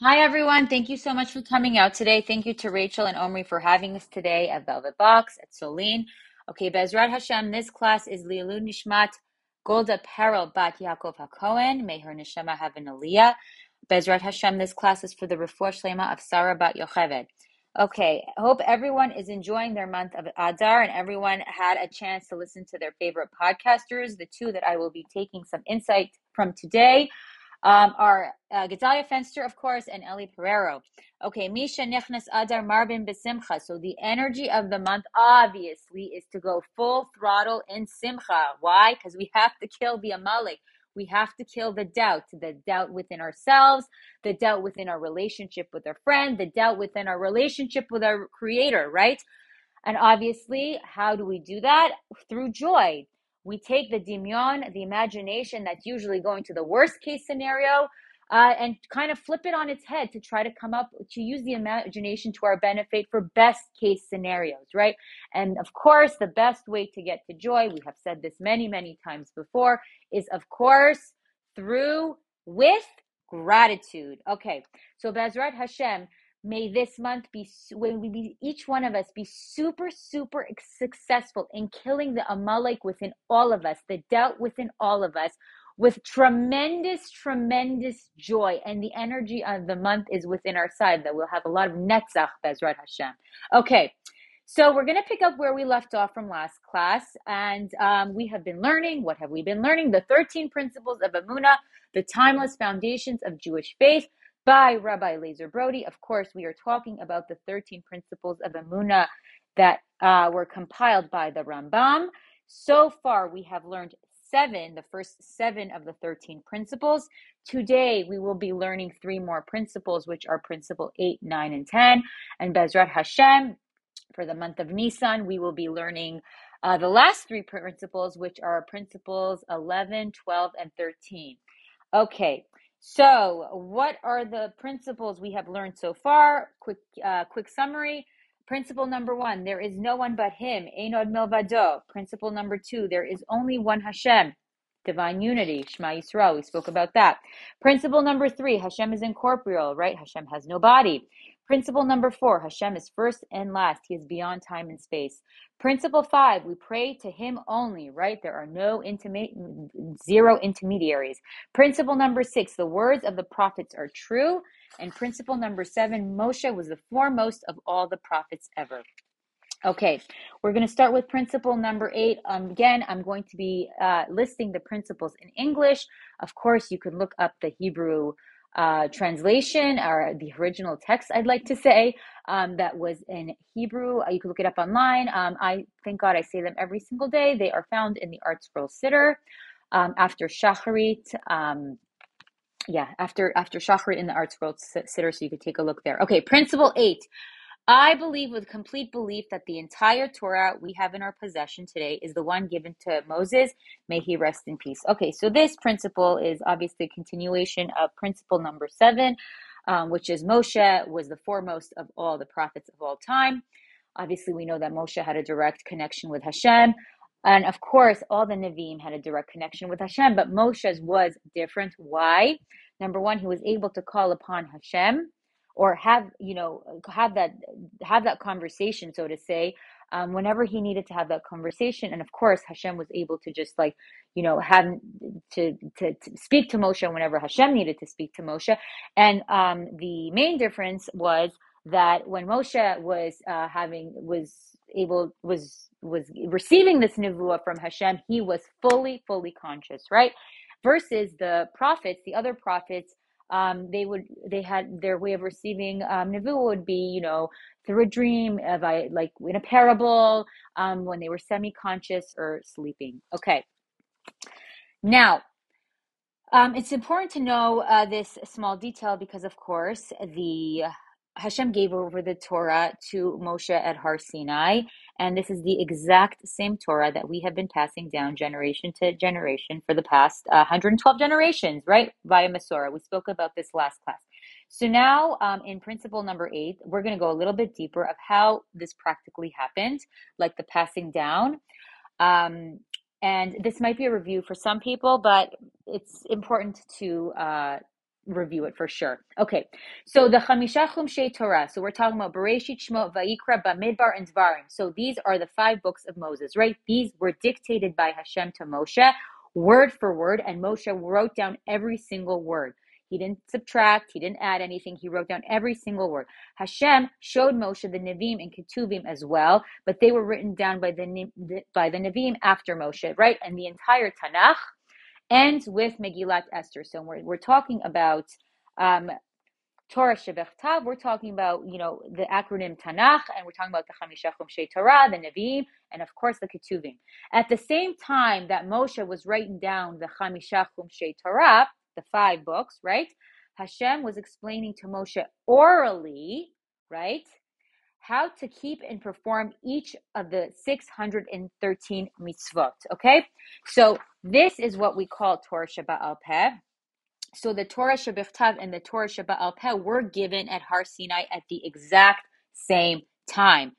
Hi, everyone. Thank you so much for coming out today. Thank you to Rachel and Omri for having us today at Velvet Box at Solin. Okay, Bezrat Hashem, this class is Lilu Nishmat Golda Perel Bat Yaakov HaKohen. May her neshama have an aliyah. Bezrat Hashem, this class is for the Refuah Shlema of Sarah Bat Yocheved. Okay, hope everyone is enjoying their month of Adar and everyone had a chance to listen to their favorite podcasters. The two that I will be taking some insight from today um, are uh, Gedalia Fenster, of course, and Ellie Pereiro. Okay, Mishenichnas Adar Marbin Besimcha. So the energy of the month, obviously, is to go full throttle in Simcha. Why? Because we have to kill the Amalek. We have to kill the doubt, the doubt within ourselves, the doubt within our relationship with our friend, the doubt within our relationship with our creator, right? And obviously, how do we do that? Through joy we take the dimyon, the imagination that's usually going to the worst case scenario, uh, and kind of flip it on its head to try to come up to use the imagination to our benefit for best case scenarios, right? And of course, the best way to get to joy, we have said this many, many times before, is of course through with gratitude. Okay, so Bezrat Hashem, May this month be when we be each one of us be super super successful in killing the amalek within all of us, the doubt within all of us, with tremendous tremendous joy, and the energy of the month is within our side. That we'll have a lot of netzach bezrat Hashem. Okay. So we're going to pick up where we left off from last class, and um, we have been learning. What have we been learning? The thirteen principles of Emunah, the timeless foundations of Jewish faith by Rabbi Lazer Brody. Of course, we are talking about the 13 principles of Emunah that uh, were compiled by the Rambam. So far, we have learned seven, the first seven of the 13 principles. Today, we will be learning three more principles, which are principle 8, 9, and 10. And Bezrat Hashem, for the month of Nisan, we will be learning uh, the last three principles, which are principles 11, 12, and 13. Okay, so, what are the principles we have learned so far? Quick, uh, quick summary. Principle number one: there is no one but Him. Einod milvado. Principle number two: there is only one Hashem. Divine unity, Shema Yisrael. We spoke about that. Principle number three: Hashem is incorporeal, right? Hashem has no body. Principle number four: Hashem is first and last. He is beyond time and space. Principle five, we pray to him only, right? There are no intimate, zero intermediaries. Principle number six, the words of the prophets are true. And principle number seven, Moshe was the foremost of all the prophets ever. Okay, we're going to start with principle number eight. Um, again, I'm going to be uh, listing the principles in English. Of course, you can look up the Hebrew uh, translation or the original text, I'd like to say, um, that was in Hebrew. Uh, you can look it up online. Um, I thank God I say them every single day. They are found in the ArtScroll Siddur um, after Shacharit. Um, yeah, after after Shacharit in the ArtScroll Siddur, so you could take a look there. Okay, principle eight. I believe with complete belief that the entire Torah we have in our possession today is the one given to Moses. May he rest in peace. Okay, so this principle is obviously a continuation of principle number seven, um, which is Moshe was the foremost of all the prophets of all time. Obviously, we know that Moshe had a direct connection with Hashem. And of course, all the Nevi'im had a direct connection with Hashem, but Moshe's was different. Why? Number one, he was able to call upon Hashem or have you know have that have that conversation so to say um, whenever he needed to have that conversation. And of course hashem was able to just like you know have to, to, to speak to moshe whenever hashem needed to speak to moshe. And um, the main difference was that when moshe was uh, having was able was was receiving this nevuah from hashem he was fully fully conscious right? Versus the prophets the other prophets um, they would they had their way of receiving um, nevuah would be you know through a dream of I like in a parable um, when they were semi-conscious or sleeping. Okay, now um, it's important to know uh, this small detail because of course the Hashem gave over the Torah to Moshe at Har Sinai, and this is the exact same Torah that we have been passing down generation to generation for the past uh, 112 generations, right? Via Masorah. We spoke about this last class. So now, um, in principle number eight, we're going to go a little bit deeper of how this practically happened, like the passing down. Um, and this might be a review for some people, but it's important to uh, review it for sure. Okay, so the Chamisha Chumshei Torah. So we're talking about Bereshit, Shemot, Vayikra, Bamidbar, and Devarim. So these are the five books of Moses, right? These were dictated by Hashem to Moshe, word for word, and Moshe wrote down every single word. He didn't subtract, he didn't add anything, he wrote down every single word. Hashem showed Moshe the Nevi'im and Ketuvim as well, but they were written down by the, by the Nevi'im after Moshe, right? And the entire Tanakh ends with Megillat Esther. So we're, we're talking about um, Torah Shebechtav, we're talking about, you know, the acronym Tanakh, and we're talking about the Chamisha Chumshei Torah, the Nevi'im, and of course the Ketuvim. At the same time that Moshe was writing down the Chamisha Chumshei Torah, the five books, right? Hashem was explaining to Moshe orally, right, how to keep and perform each of the 613 mitzvot. Okay, so this is what we call Torah Sheba'al Peh. So the Torah Shebichtav and the Torah Sheba'al Peh were given at Har Sinai at the exact same time.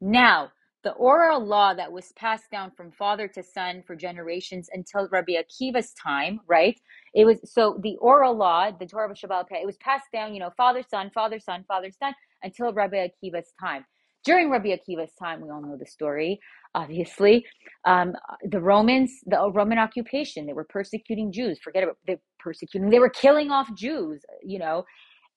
Now, the oral law that was passed down from father to son for generations until Rabbi Akiva's time, right? It was so the oral law, the Torah of Shabbat, it was passed down, you know, father, son, father, son, father, son, until Rabbi Akiva's time. During Rabbi Akiva's time, we all know the story, obviously. Um, the Romans, the Roman occupation, they were persecuting Jews. Forget about they persecuting, they were killing off Jews, you know.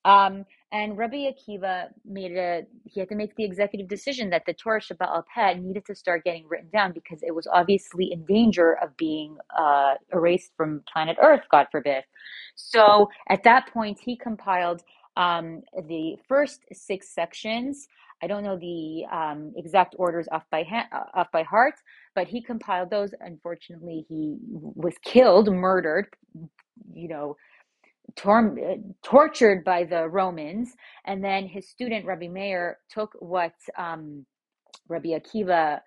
Um, and Rabbi Akiva made a, he had to make the executive decision that the Torah Sheba'al Peh needed to start getting written down because it was obviously in danger of being uh, erased from planet Earth, God forbid. So at that point, he compiled um, the first six sections. I don't know the um, exact orders off by ha- off by heart, but he compiled those. Unfortunately, he was killed, murdered, you know, tor- tortured by the Romans. And then his student, Rabbi Meir, took what um, Rabbi Akiva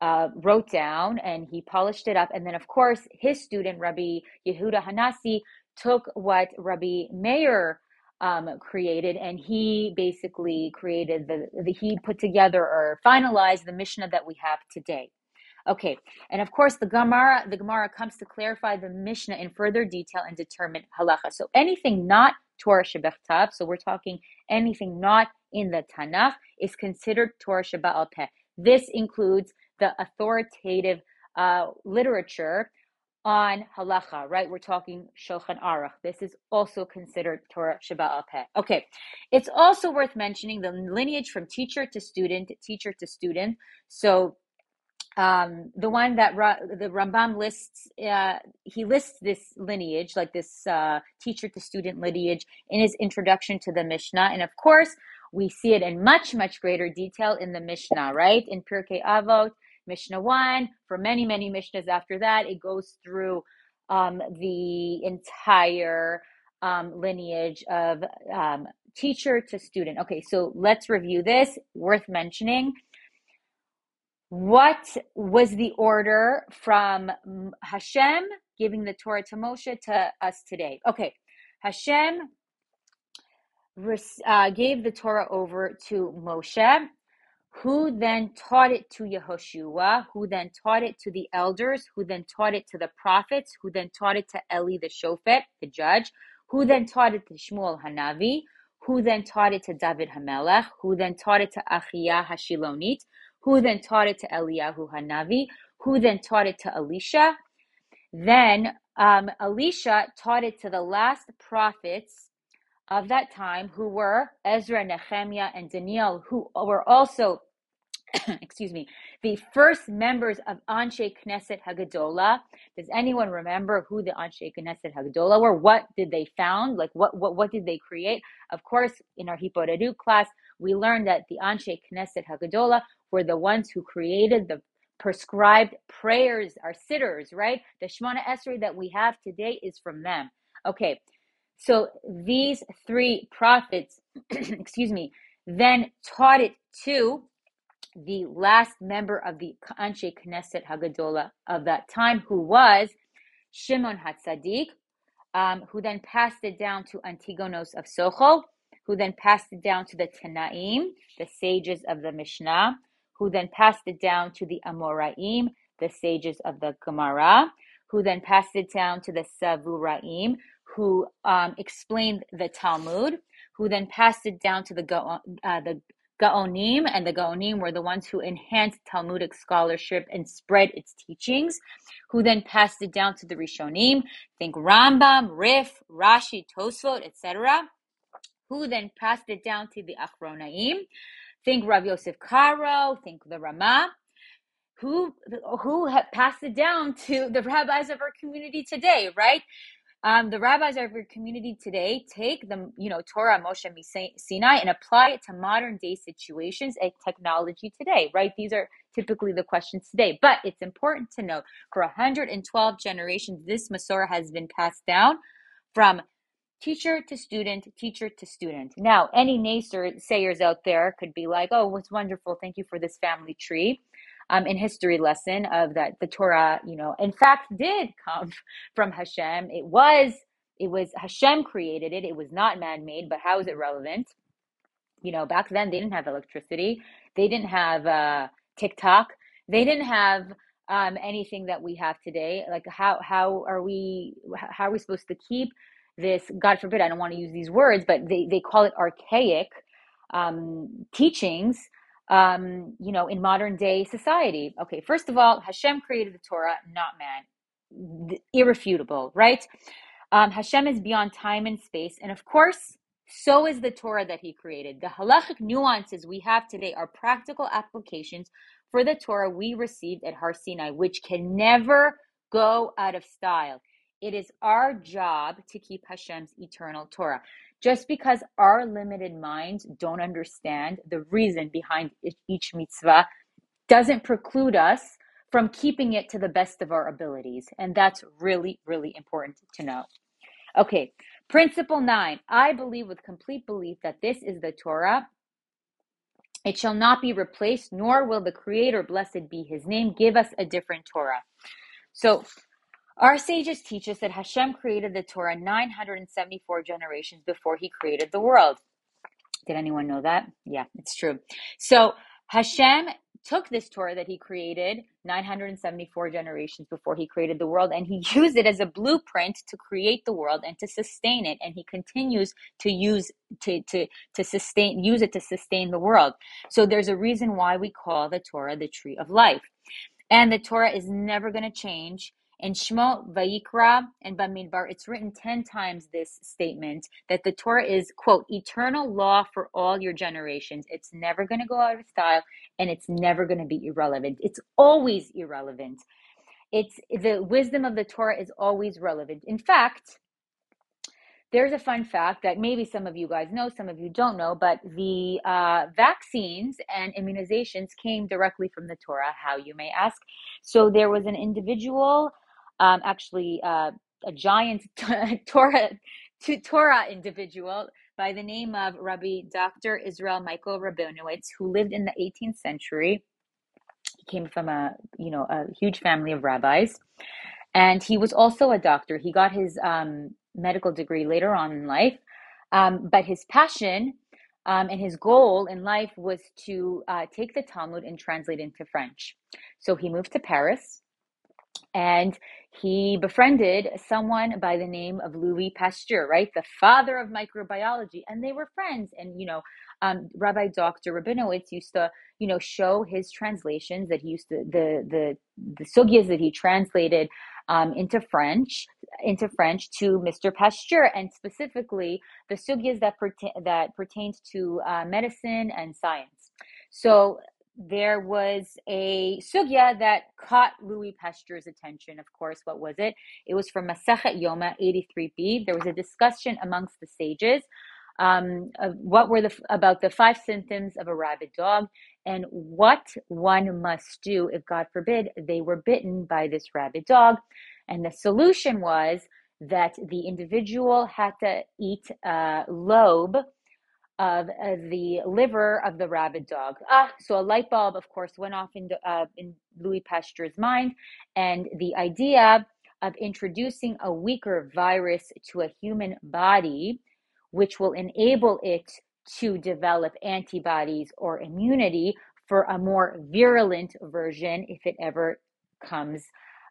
uh, wrote down and he polished it up. And then, of course, his student, Rabbi Yehuda Hanasi, took what Rabbi Meir um, created and he basically created the, the, he put together or finalized the Mishnah that we have today. Okay, and of course the Gemara, the Gemara comes to clarify the Mishnah in further detail and determine halacha. So anything not Torah Shebechtav, so we're talking anything not in the Tanakh, is considered Torah Sheba'al Peh. This includes the authoritative uh, literature on halacha, right? We're talking Shulchan Aruch. This is also considered Torah Sheba'al Peh. Okay, it's also worth mentioning the lineage from teacher to student, teacher to student. So um, the one that Ra- the Rambam lists, uh, he lists this lineage, like this uh, teacher to student lineage, in his introduction to the Mishnah. And of course, we see it in much, much greater detail in the Mishnah, right? In Pirkei Avot, Mishnah 1, for many, many Mishnahs after that, it goes through um, the entire um, lineage of um, teacher to student. Okay, so let's review this. Worth mentioning what was the order from Hashem giving the Torah to Moshe to us today? Okay, Hashem uh, gave the Torah over to Moshe, who then taught it to Yehoshua, who then taught it to the elders, who then taught it to the prophets, who then taught it to Eli the Shofet, the judge, who then taught it to Shmuel Hanavi, who then taught it to David Hamelech, who then taught it to Achiyah Hashilonit, who then taught it to Eliyahu Hanavi, who then taught it to Elisha. Then um, Elisha taught it to the last prophets of that time, who were Ezra, Nehemiah, and Daniel, who were also, excuse me, the first members of Anshe Knesset Hagadola. Does anyone remember who the Anshe Knesset Hagadola were? What did they found? Like what, what, what did they create? Of course, in our Hitbodedut class, we learned that the Anshe Knesset Hagadola were the ones who created the prescribed prayers, our siddurs, right? The Shemona Esrei that we have today is from them. Okay, so these three prophets, excuse me, then taught it to the last member of the Anshe Knesset Hagadola of that time, who was Shimon Hatzadik, um, who then passed it down to Antigonos of Socho, who then passed it down to the Tanaim, the sages of the Mishnah, who then passed it down to the Amoraim, the sages of the Gemara, who then passed it down to the Savoraim, who um, explained the Talmud, who then passed it down to the uh, the Gaonim, and the Gaonim were the ones who enhanced Talmudic scholarship and spread its teachings, who then passed it down to the Rishonim, think Rambam, Rif, Rashi, Tosfot, etc., who then passed it down to the Achronaim, think Rav Yosef Karo, think the Ramah, who who passed it down to the rabbis of our community today, right? Um, the rabbis of your community today take the you know Torah Moshe Sinai and apply it to modern day situations and technology today, right? These are typically the questions today. But it's important to note for 112 generations, this Masorah has been passed down from teacher to student, teacher to student. Now, any naysayers out there could be like, "Oh, what's wonderful! Thank you for this family tree." Um, in history lesson of that the Torah, you know, in fact did come from Hashem. It was it was Hashem created it. It was not man made, but how is it relevant? You know, back then they didn't have electricity. They didn't have uh, TikTok. They didn't have um, anything that we have today. Like how how are we how are we supposed to keep this? God forbid, I don't want to use these words, but they they call it archaic um, teachings um, you know, in modern day society. Okay, first of all, Hashem created the Torah, not man. Irrefutable, right? Um, Hashem is beyond time and space. And of course, so is the Torah that he created. The halachic nuances we have today are practical applications for the Torah we received at Har Sinai, which can never go out of style. It is our job to keep Hashem's eternal Torah. Just because our limited minds don't understand the reason behind each mitzvah doesn't preclude us from keeping it to the best of our abilities. And that's really, really important to know. Okay, principle nine. I believe with complete belief that this is the Torah. It shall not be replaced, nor will the Creator, blessed be his name, give us a different Torah. So, our sages teach us that Hashem created the Torah 974 generations before he created the world. Did anyone know that? Yeah, it's true. So Hashem took this Torah that he created 974 generations before he created the world and he used it as a blueprint to create the world and to sustain it and he continues to use to to to sustain use it to sustain the world. So there's a reason why we call the Torah the tree of life. And the Torah is never going to change in Shemot, Vayikra, and Bamidbar, it's written 10 times this statement that the Torah is, quote, eternal law for all your generations. It's never going to go out of style and it's never going to be irrelevant. It's always irrelevant. It's the wisdom of the Torah is always relevant. In fact, there's a fun fact that maybe some of you guys know, some of you don't know, but the uh, vaccines and immunizations came directly from the Torah. How you may ask? So there was an individual um, actually uh, a giant Torah Torah individual by the name of Rabbi Dr. Israel Michael Rabinowitz, who lived in the 18th century. He came from a you know a huge family of rabbis, and he was also a doctor. He got his um, medical degree later on in life, um, but his passion um, and his goal in life was to uh, take the Talmud and translate it into French. So he moved to Paris and he befriended someone by the name of Louis Pasteur, right? The father of microbiology. And they were friends. And, you know, um, Rabbi Dr. Rabinowitz used to, you know, show his translations that he used to, the, the, the sugyas that he translated um, into French, into French to Mr. Pasteur, and specifically the sugyas that, pertain, that pertained to uh, medicine and science. So there was a sugya that caught Louis Pasteur's attention. Of course, what was it? It was from Masechet Yoma 83b. There was a discussion amongst the sages um, what were the about the five symptoms of a rabid dog and what one must do if, God forbid, they were bitten by this rabid dog. And the solution was that the individual had to eat a lobe of uh, the liver of the rabid dog. Ah, so a light bulb, of course, went off in, uh, in Louis Pasteur's mind, and the idea of introducing a weaker virus to a human body, which will enable it to develop antibodies or immunity for a more virulent version if it ever comes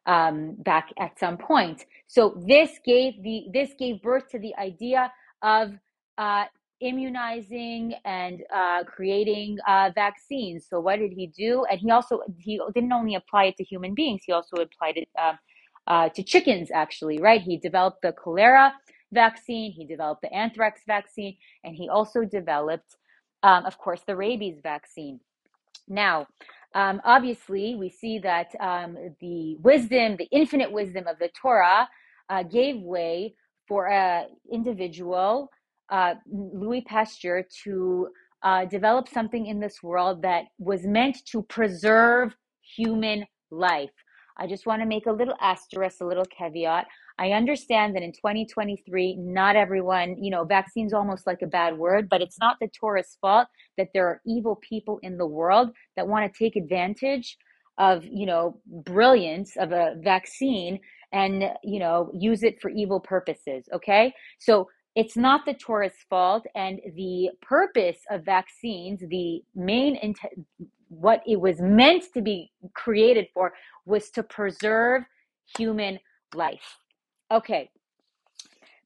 um, back at some point. So this gave the this gave birth to the idea of uh, immunizing and uh, creating uh, vaccines. So what did he do? And he also he didn't only apply it to human beings; he also applied it uh, uh to chickens. Actually, right? He developed the cholera vaccine. He developed the anthrax vaccine, and he also developed, um, of course, the rabies vaccine. Now, um, obviously, we see that um, the wisdom, the infinite wisdom of the Torah, uh, gave way for an individual uh, Louis Pasteur to uh, develop something in this world that was meant to preserve human life. I just want to make a little asterisk, a little caveat. I understand that in 2023, not everyone, you know, vaccine's almost like a bad word, but it's not the Torah's fault that there are evil people in the world that want to take advantage of, you know, brilliance of a vaccine and, you know, use it for evil purposes. Okay. So it's not the Torah's fault. And the purpose of vaccines, the main intent, what it was meant to be created for, was to preserve human life. Okay.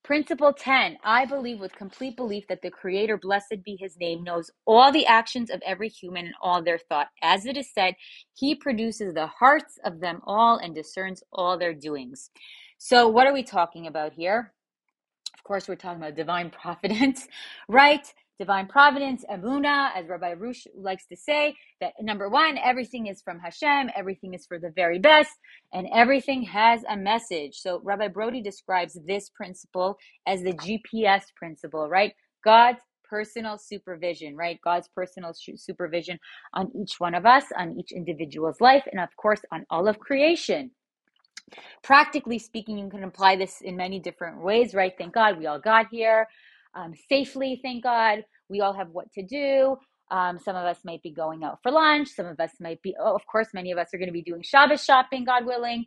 Principle 10 I believe with complete belief that the Creator, blessed be his name, knows all the actions of every human and all their thought. As it is said, he produces the hearts of them all and discerns all their doings. So, what are we talking about here? Of course, we're talking about divine providence, right? Divine providence, Emunah, as Rabbi Arush likes to say, that number one, everything is from Hashem, everything is for the very best, and everything has a message. So Rabbi Brody describes this principle as the GPS principle, right? God's personal supervision, right? God's personal supervision on each one of us, on each individual's life, and of course on all of creation. Practically speaking, you can apply this in many different ways, right? Thank God we all got here um, safely, thank God. We all have what to do. Um, some of us might be going out for lunch. Some of us might be, oh, of course, many of us are going to be doing Shabbos shopping, God willing.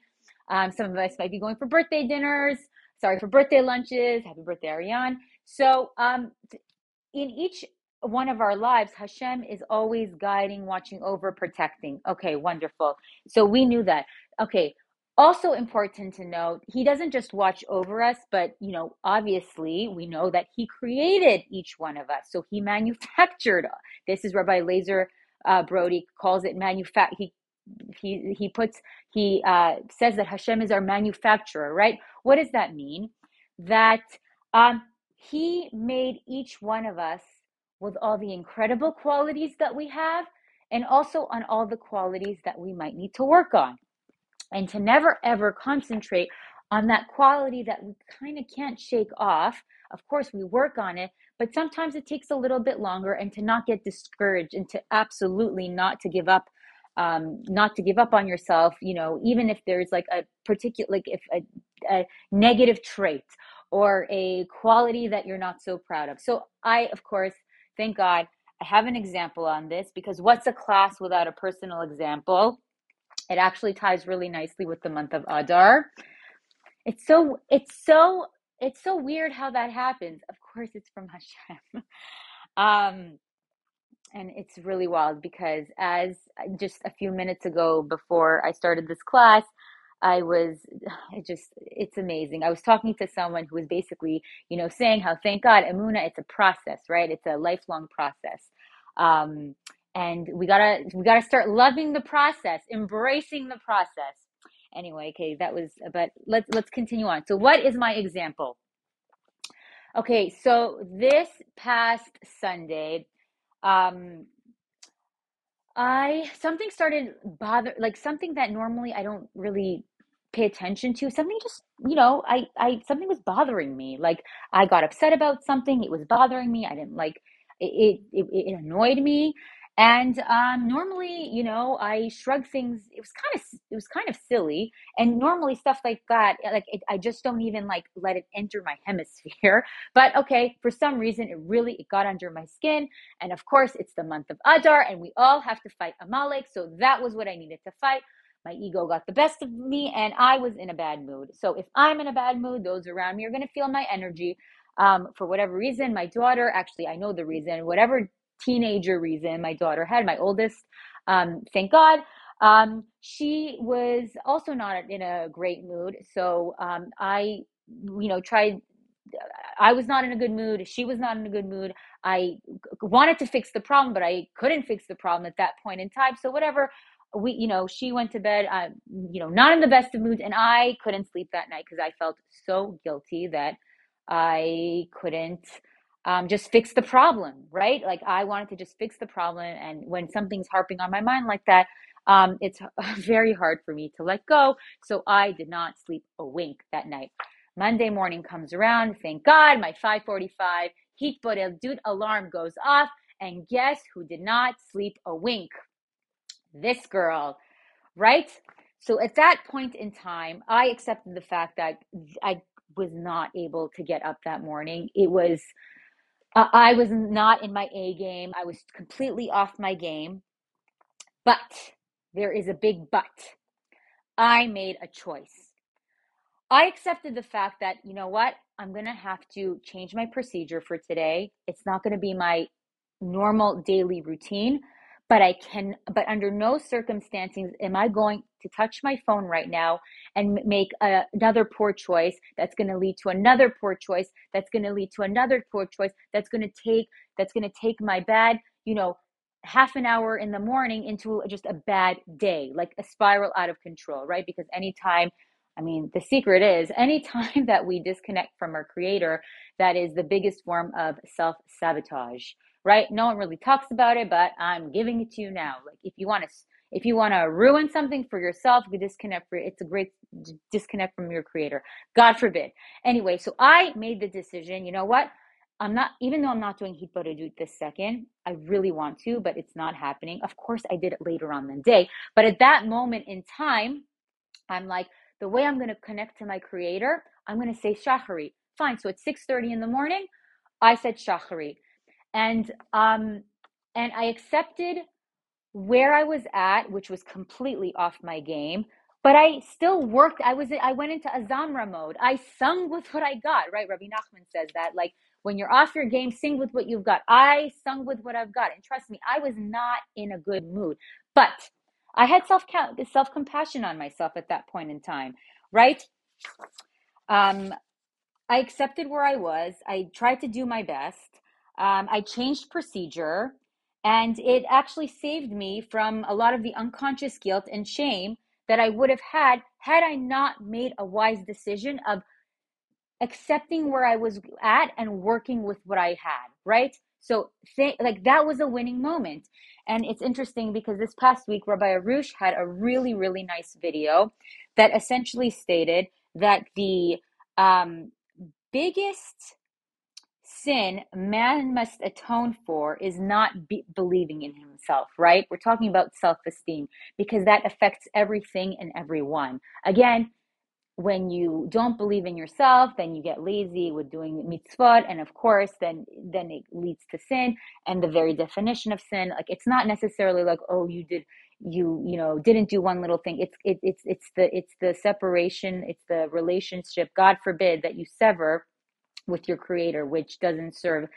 Um, some of us might be going for birthday dinners. Sorry, for birthday lunches. Happy birthday, Ariane. So, um, in each one of our lives, Hashem is always guiding, watching over, protecting. Okay, wonderful. So we knew that. Okay, also important to note he doesn't just watch over us but you know obviously we know that he created each one of us. So he manufactured this is rabbi lazer uh, brody calls it manufact he he he puts he uh, says that hashem is our manufacturer right? What does that mean? That um, he made each one of us with all the incredible qualities that we have and also on all the qualities that we might need to work on and to never ever concentrate on that quality that we kind of can't shake off. Of course, we work on it, but sometimes it takes a little bit longer and to not get discouraged and to absolutely not to give up um, not to give up on yourself, you know, even if there's like a particular, like if a, a negative trait or a quality that you're not so proud of. So I, of course, thank God, I have an example on this because what's a class without a personal example? It actually ties really nicely with the month of Adar. It's so it's so it's so weird how that happens. Of course, it's from Hashem. um, and it's really wild because as just a few minutes ago before I started this class, I was it just it's amazing. I was talking to someone who was basically, you know, saying how thank God Emunah, it's a process, right? It's a lifelong process. Um, and we gotta we gotta start loving the process embracing the process. Anyway okay that was but let's let's continue on. So what is my example? Okay so this past sunday um i something started bother like something that normally i don't really pay attention to something just you know i i something was bothering me. Like i got upset about something it was bothering me i didn't like it it, it annoyed me and um, normally, you know, I shrug things. It was kind of it was kind of silly. And normally stuff like that, like it, I just don't even like let it enter my hemisphere. But okay, for some reason, it really it got under my skin. And of course, it's the month of Adar, and we all have to fight Amalek. So that was what I needed to fight. My ego got the best of me, and I was in a bad mood. So if I'm in a bad mood, those around me are going to feel my energy. Um, for whatever reason, my daughter, actually, I know the reason, whatever teenager reason my daughter had, my oldest. Um, thank God. Um, she was also not in a great mood. So um, I, you know, tried. I was not in a good mood. She was not in a good mood. I wanted to fix the problem, but I couldn't fix the problem at that point in time. So whatever we, you know, she went to bed, uh, you know, not in the best of moods, and I couldn't sleep that night because I felt so guilty that I couldn't um, just fix the problem, right? Like I wanted to just fix the problem, and when something's harping on my mind like that, um, it's very hard for me to let go. So I did not sleep a wink that night. Monday morning comes around. Thank God, my 5:45 heat dude alarm goes off, and guess who did not sleep a wink? This girl, right? So at that point in time, I accepted the fact that I was not able to get up that morning. It was I was not in my A game. I was completely off my game. But there is a big but. I made a choice. I accepted the fact that, you know what, I'm going to have to change my procedure for today. It's not going to be my normal daily routine, but I can, but under no circumstances am I going to touch my phone right now and make a, another poor choice that's going to lead to another poor choice that's going to lead to another poor choice that's going to take, that's going to take my bad, you know, half an hour in the morning into just a bad day, like a spiral out of control, right? Because anytime, I mean, the secret is anytime that we disconnect from our creator, that is the biggest form of self sabotage, right? No one really talks about it, but I'm giving it to you now. Like if you want to, if you want to ruin something for yourself, you disconnect for it's a great disconnect from your creator. God forbid. Anyway, so I made the decision. You know what? I'm not, even though I'm not doing Hitbodedut this second, I really want to, but it's not happening. Of course, I did it later on the day. But at that moment in time, I'm like, the way I'm going to connect to my creator, I'm going to say Shachari. Fine. So at 6.30 in the morning, I said Shachari. And, um, and I accepted where I was at, which was completely off my game, but I still worked. I was I went into Azamra mode. I sung with what I got, right? Rabbi Nachman says that like when you're off your game, sing with what you've got. I sung with what I've got. And trust me, I was not in a good mood. But I had self self compassion on myself at that point in time, right? Um, I accepted where I was. I tried to do my best. Um, I changed procedure, and it actually saved me from a lot of the unconscious guilt and shame that I would have had had I not made a wise decision of accepting where I was at and working with what I had, right? So, th- like that was a winning moment. And it's interesting because this past week, Rabbi Arush had a really, really nice video that essentially stated that the um, biggest sin man must atone for is not be- believing in himself, right? We're talking about self esteem because that affects everything and everyone. Again, when you don't believe in yourself, then you get lazy with doing mitzvot, and of course, then then it leads to sin. And the very definition of sin, like it's not necessarily like oh you did you you know didn't do one little thing. It's it, it's it's the it's the separation, it's the relationship. God forbid that you sever with your creator, which doesn't serve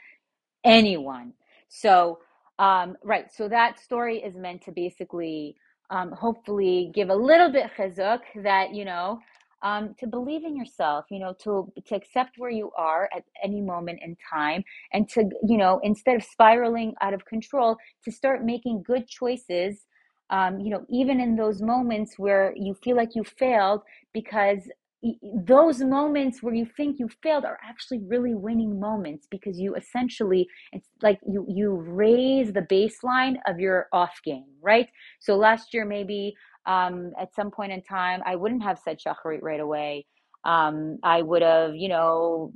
anyone. So um, right, so that story is meant to basically um, hopefully give a little bit chizuk that you know um, to believe in yourself, you know, to to accept where you are at any moment in time, and to you know, instead of spiraling out of control, to start making good choices. Um, you know, even in those moments where you feel like you failed, because those moments where you think you failed are actually really winning moments because you essentially it's like you you raise the baseline of your off game right so last year maybe um, at some point in time, I wouldn't have said shacharit right away. Um, I would have, you know,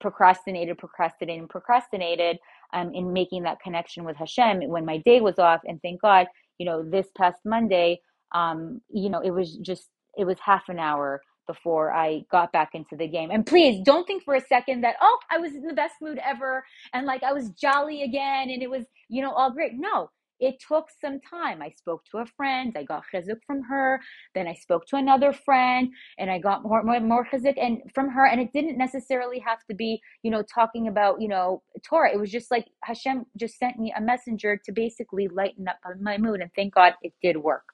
procrastinated, procrastinated, procrastinated um, in making that connection with Hashem when my day was off. And thank God, you know, this past Monday, um, you know, it was just, it was half an hour before I got back into the game. And please don't think for a second that, oh, I was in the best mood ever and like I was jolly again and it was, you know, all great. No, it took some time. I spoke to a friend, I got chizuk from her, then I spoke to another friend, and I got more more, more chizuk and from her. And it didn't necessarily have to be, you know, talking about, you know, Torah. It was just like Hashem just sent me a messenger to basically lighten up my mood, and thank God it did work.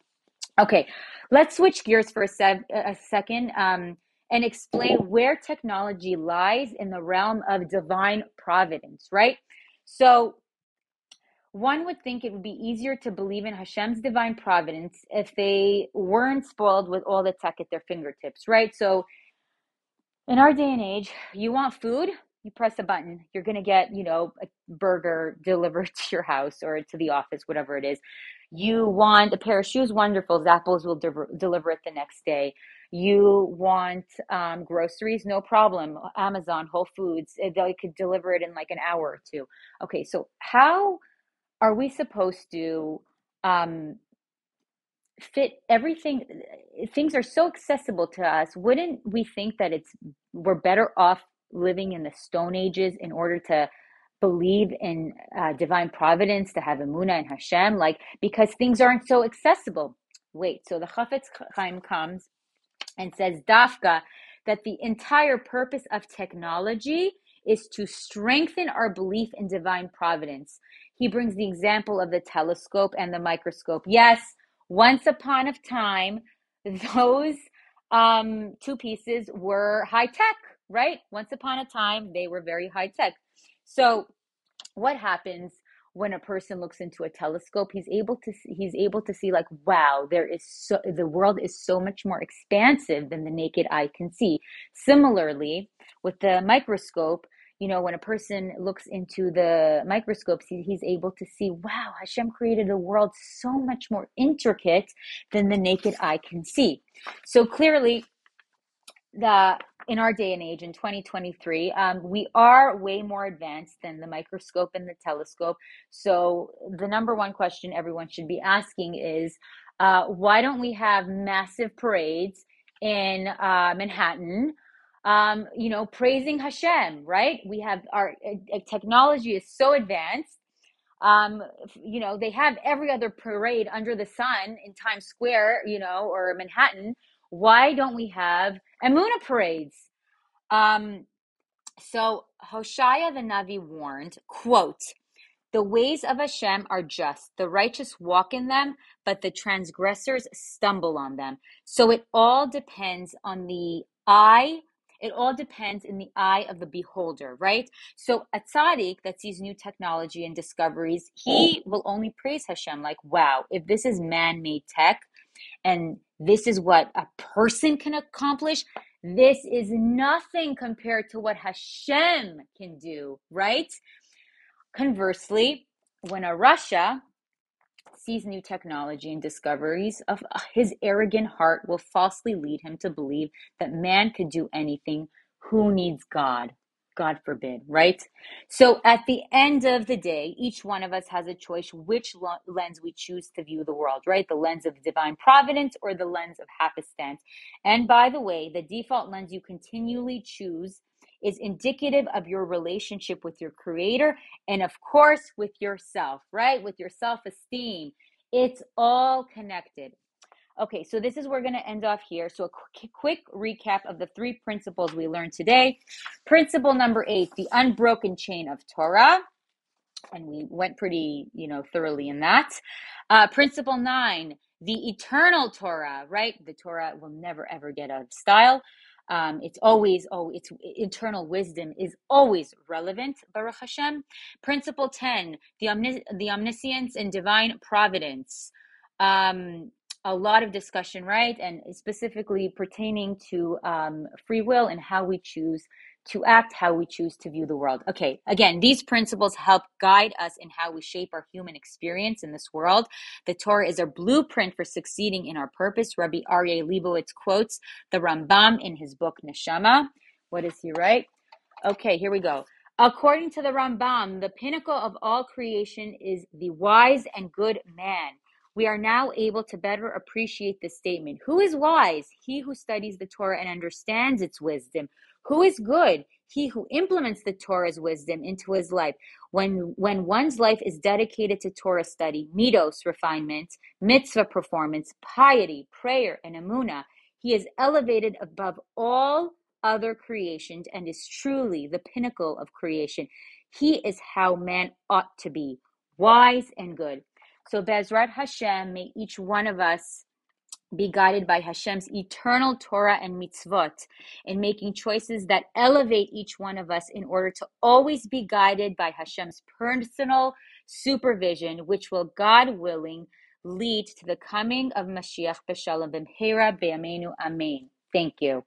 Okay, let's switch gears for a, sev- a second um, and explain where technology lies in the realm of divine providence, right? So, one would think it would be easier to believe in Hashem's divine providence if they weren't spoiled with all the tech at their fingertips, right? So, in our day and age, you want food, you press a button. You're going to get, you know, a burger delivered to your house or to the office, whatever it is. You want a pair of shoes, wonderful. Zappos will de- deliver it the next day. You want um, groceries, no problem. Amazon, Whole Foods, eh, they could deliver it in like an hour or two. Okay, so how are we supposed to um, fit everything things are so accessible to us wouldn't we think that it's we're better off living in the stone ages in order to believe in uh, divine providence to have emuna and hashem like because things aren't so accessible. Wait so the chafetz chaim comes and says dafka that the entire purpose of technology is to strengthen our belief in divine providence. He brings the example of the telescope and the microscope. Yes once upon a time, those um, two pieces were high tech, right? Once upon a time, they were very high tech. So, what happens when a person looks into a telescope? He's able to he's able to see like, wow, there is so the world is so much more expansive than the naked eye can see. Similarly, with the microscope, you know, when a person looks into the microscopes, he, he's able to see, wow, Hashem created a world so much more intricate than the naked eye can see. So clearly, the in our day and age in 2023 um, we are way more advanced than the microscope and the telescope so the number one question everyone should be asking is uh, why don't we have massive parades in uh, manhattan um, you know, praising Hashem, right? We have our uh, technology is so advanced. Um, you know, they have every other parade under the sun in Times Square, you know, or Manhattan. Why don't we have Emuna parades? Um, so Hoshea the Navi warned, quote, the ways of Hashem are just. The righteous walk in them, but the transgressors stumble on them. So it all depends on the eye it all depends in the eye of the beholder, right? So a tzaddik that sees new technology and discoveries, he will only praise Hashem like, wow, if this is man-made tech and this is what a person can accomplish, this is nothing compared to what Hashem can do, right? Conversely, when a rasha sees new technology and discoveries of uh, his arrogant heart will falsely lead him to believe that man could do anything. Who needs God? God forbid, right? So at the end of the day, each one of us has a choice which lens we choose to view the world, right? The lens of divine providence or the lens of happenstance. And by the way, the default lens you continually choose is indicative of your relationship with your creator and of course with yourself, right? With your self-esteem. It's all connected. Okay, so this is where we're going to end off here. So a quick, quick recap of the three principles we learned today. Principle number 8, the unbroken chain of Torah and we went pretty, you know, thoroughly in that. Uh, principle nine, the eternal Torah, right? The Torah will never ever get out of style. Um, it's always, oh, its internal wisdom is always relevant, Baruch Hashem. Principle 10, the, omnis- the omniscience and divine providence. Um, a lot of discussion, right? And specifically pertaining to um, free will and how we choose to act how we choose to view the world. Okay, again, these principles help guide us in how we shape our human experience in this world. The Torah is a blueprint for succeeding in our purpose. Rabbi Aryeh Leibowitz quotes the Rambam in his book Neshama. What does he write? Okay, here we go. According to the Rambam, the pinnacle of all creation is the wise and good man. We are now able to better appreciate this statement. Who is wise? He who studies the Torah and understands its wisdom who is good? He who implements the Torah's wisdom into his life. When, when one's life is dedicated to Torah study, midos, refinement, mitzvah performance, piety, prayer, and emuna, he is elevated above all other creations and is truly the pinnacle of creation. He is how man ought to be, wise and good. So, Bezrat Hashem, may each one of us be guided by Hashem's eternal Torah and mitzvot in making choices that elevate each one of us in order to always be guided by Hashem's personal supervision, which will, God willing, lead to the coming of Mashiach b'shalom b'mhera b'yameinu amen. Thank you.